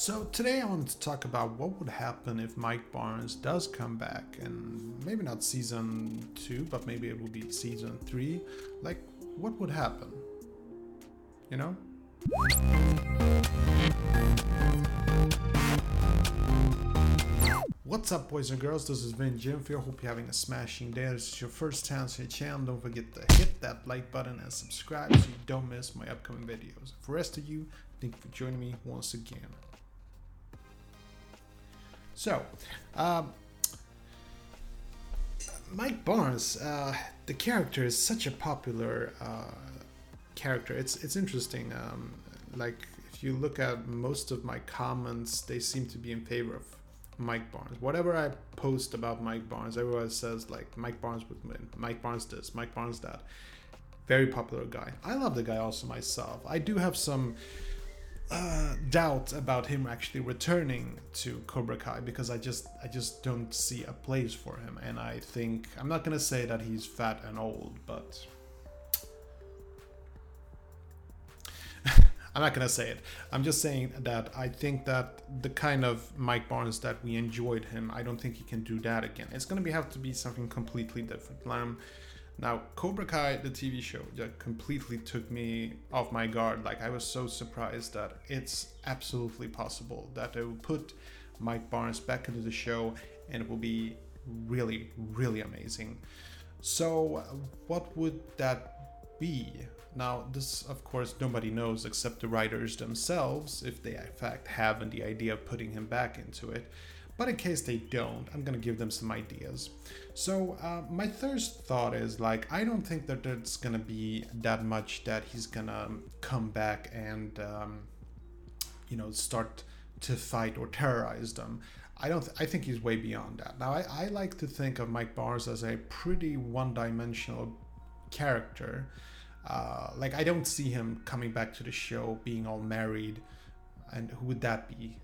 So today I want to talk about what would happen if Mike Barnes does come back and maybe not season 2 but maybe it will be season 3 like what would happen you know What's up boys and girls, this is Vin Jimfield, hope you're having a smashing day. This is your first time to the channel, don't forget to hit that like button and subscribe so you don't miss my upcoming videos. For the rest of you, thank you for joining me once again. So, um, Mike Barnes, uh, the character is such a popular uh, character. It's it's interesting. Um, like if you look at most of my comments, they seem to be in favor of Mike Barnes. Whatever I post about Mike Barnes, everyone says like Mike Barnes would win. Mike Barnes this. Mike Barnes that. Very popular guy. I love the guy also myself. I do have some uh, doubt about him actually returning to Cobra Kai because I just I just don't see a place for him, and I think I'm not gonna say that he's fat and old, but I'm not gonna say it. I'm just saying that I think that the kind of Mike Barnes that we enjoyed him, I don't think he can do that again. It's gonna be have to be something completely different. Um, now, Cobra Kai, the TV show, that completely took me off my guard. Like, I was so surprised that it's absolutely possible that they will put Mike Barnes back into the show and it will be really, really amazing. So, what would that be? Now, this, of course, nobody knows except the writers themselves if they, in fact, have the idea of putting him back into it. But in case they don't, I'm gonna give them some ideas. So uh, my first thought is like I don't think that there's gonna be that much that he's gonna come back and um, you know start to fight or terrorize them. I don't. Th- I think he's way beyond that. Now I, I like to think of Mike Barnes as a pretty one-dimensional character. Uh, like I don't see him coming back to the show being all married. And who would that be?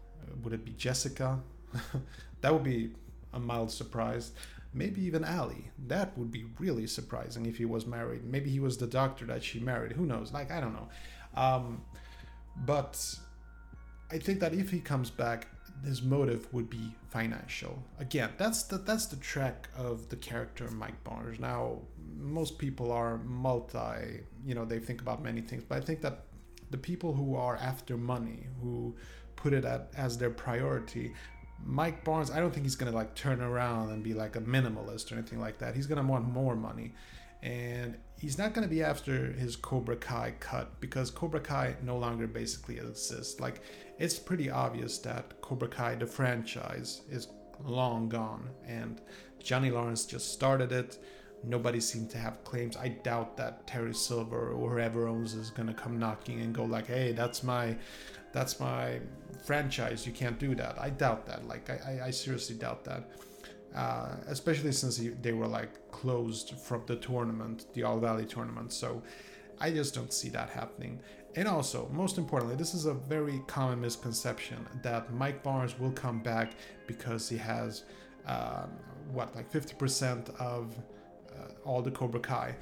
Would it be Jessica? that would be a mild surprise. Maybe even Ali. That would be really surprising if he was married. Maybe he was the doctor that she married. Who knows? Like, I don't know. Um, but I think that if he comes back, his motive would be financial. Again, that's the that's the track of the character Mike Barnes. Now, most people are multi, you know, they think about many things, but I think that the people who are after money, who put it at, as their priority, Mike Barnes, I don't think he's gonna like turn around and be like a minimalist or anything like that. He's gonna want more money, and he's not gonna be after his Cobra Kai cut because Cobra Kai no longer basically exists. Like it's pretty obvious that Cobra Kai, the franchise, is long gone, and Johnny Lawrence just started it. Nobody seemed to have claims. I doubt that Terry Silver or whoever owns is gonna come knocking and go like, "Hey, that's my, that's my franchise. You can't do that." I doubt that. Like, I, I, I seriously doubt that. Uh, especially since they were like closed from the tournament, the All Valley tournament. So I just don't see that happening. And also, most importantly, this is a very common misconception that Mike Barnes will come back because he has um, what like 50% of all the Cobra Kai.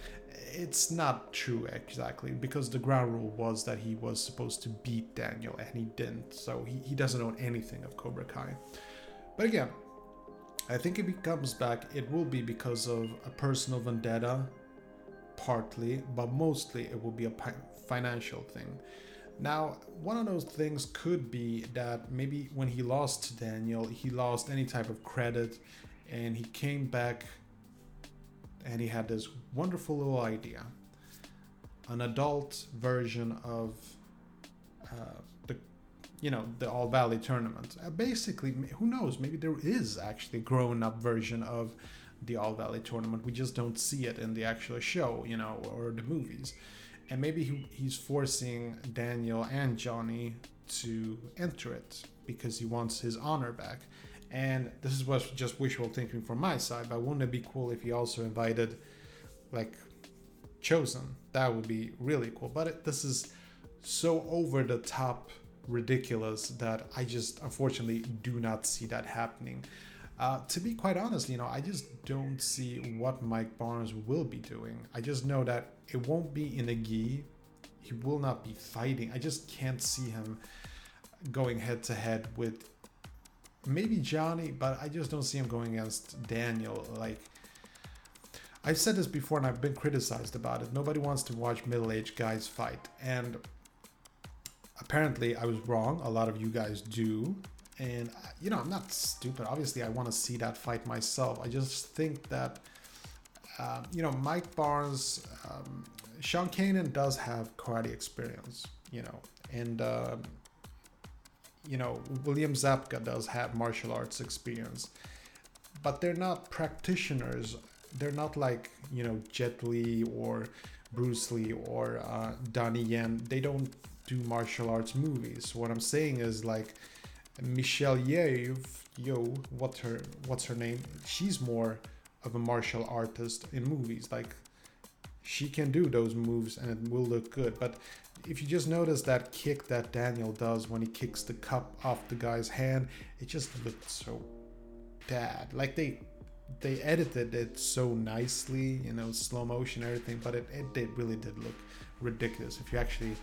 It's not true exactly because the ground rule was that he was supposed to beat Daniel and he didn't, so he, he doesn't know anything of Cobra Kai. But again, I think if he comes back, it will be because of a personal vendetta, partly, but mostly it will be a financial thing. Now, one of those things could be that maybe when he lost to Daniel, he lost any type of credit and he came back and he had this wonderful little idea an adult version of uh, the you know the all valley tournament. Uh, basically who knows? Maybe there is actually a grown up version of the all valley tournament. We just don't see it in the actual show you know or the movies. And maybe he, he's forcing daniel and johnny to enter it because he wants his honor back and this is was just wishful thinking from my side, but wouldn't it be cool if he also invited like Chozen? That would be really cool. But it, this is so over the top ridiculous that I just unfortunately do not see that happening. Uh, to be quite honest, you know, I just don't see what Mike Barnes will be doing. I just know that it won't be in a gi. He will not be fighting. I just can't see him going head to head with maybe Johnny, but I just don't see him going against Daniel. Like, I've said this before and I've been criticized about it. Nobody wants to watch middle aged guys fight. And apparently I was wrong. A lot of you guys do. And, you know, I'm not stupid. Obviously, I want to see that fight myself. I just think that, uh, you know, Mike Barnes, um, Sean Kanan does have karate experience, you know, and, uh, you know, William Zabka does have martial arts experience, but they're not practitioners. They're not like, you know, Jet Li or Bruce Lee or uh, Donnie Yen. They don't do martial arts movies. What I'm saying is like Michelle Yeoh, Yo, what's her what's her name? She's more of a martial artist in movies. Like she can do those moves and it will look good. But if you just notice that kick that Daniel does when he kicks the cup off the guy's hand, it just looked so bad. Like they they edited it so nicely, you know, slow motion, everything, but it, it did really did look ridiculous if you actually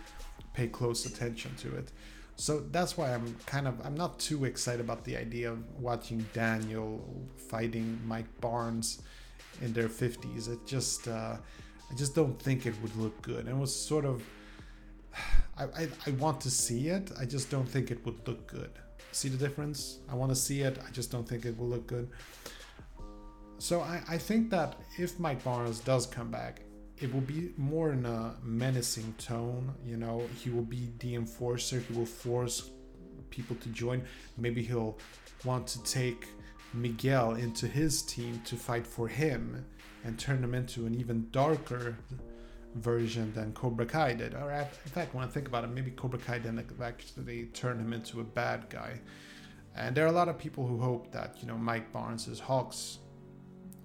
pay close attention to it. So that's why I'm kind of I'm not too excited about the idea of watching Daniel fighting Mike Barnes in their 50s. It just uh, I just don't think it would look good. And it was sort of I, I, I want to see it. I just don't think it would look good. See the difference? I want to see it. I just don't think it will look good. So I, I think that if Mike Barnes does come back, it will be more in a menacing tone. You know, he will be the enforcer. He will force people to join. Maybe he'll want to take Miguel into his team to fight for him and turn him into an even darker version than Cobra Kai did. Or in fact, when I think about it, maybe Cobra Kai didn't actually turn him into a bad guy. And there are a lot of people who hope that you know Mike Barnes is Hawk's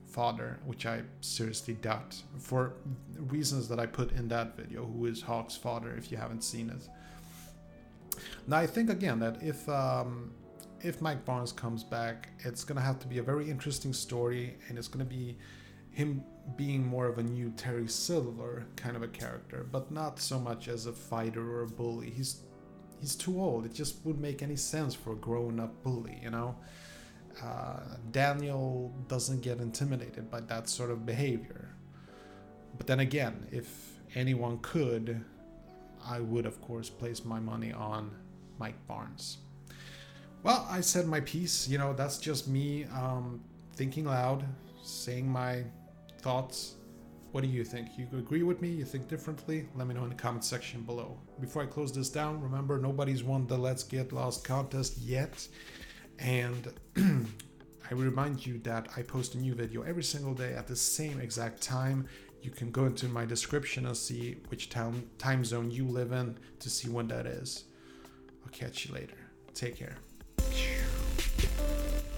father, which I seriously doubt for reasons that I put in that video. Who is Hawk's father? If you haven't seen it. Now I think again that if um, if Mike Barnes comes back, it's gonna have to be a very interesting story, and it's gonna be him being more of a new Terry Silver kind of a character, but not so much as a fighter or a bully. He's he's too old. It just wouldn't make any sense for a grown-up bully, you know. Uh, Daniel doesn't get intimidated by that sort of behavior. But then again, if anyone could, I would of course place my money on Mike Barnes. Well, I said my piece. You know, that's just me um, thinking loud, saying my thoughts? What do you think? You agree with me? You think differently? Let me know in the comment section below. Before I close this down, remember nobody's won the Let's Get Lost contest yet. And I remind you that I post a new video every single day at the same exact time. You can go into my description and see which time, time zone you live in to see when that is. I'll catch you later. Take care.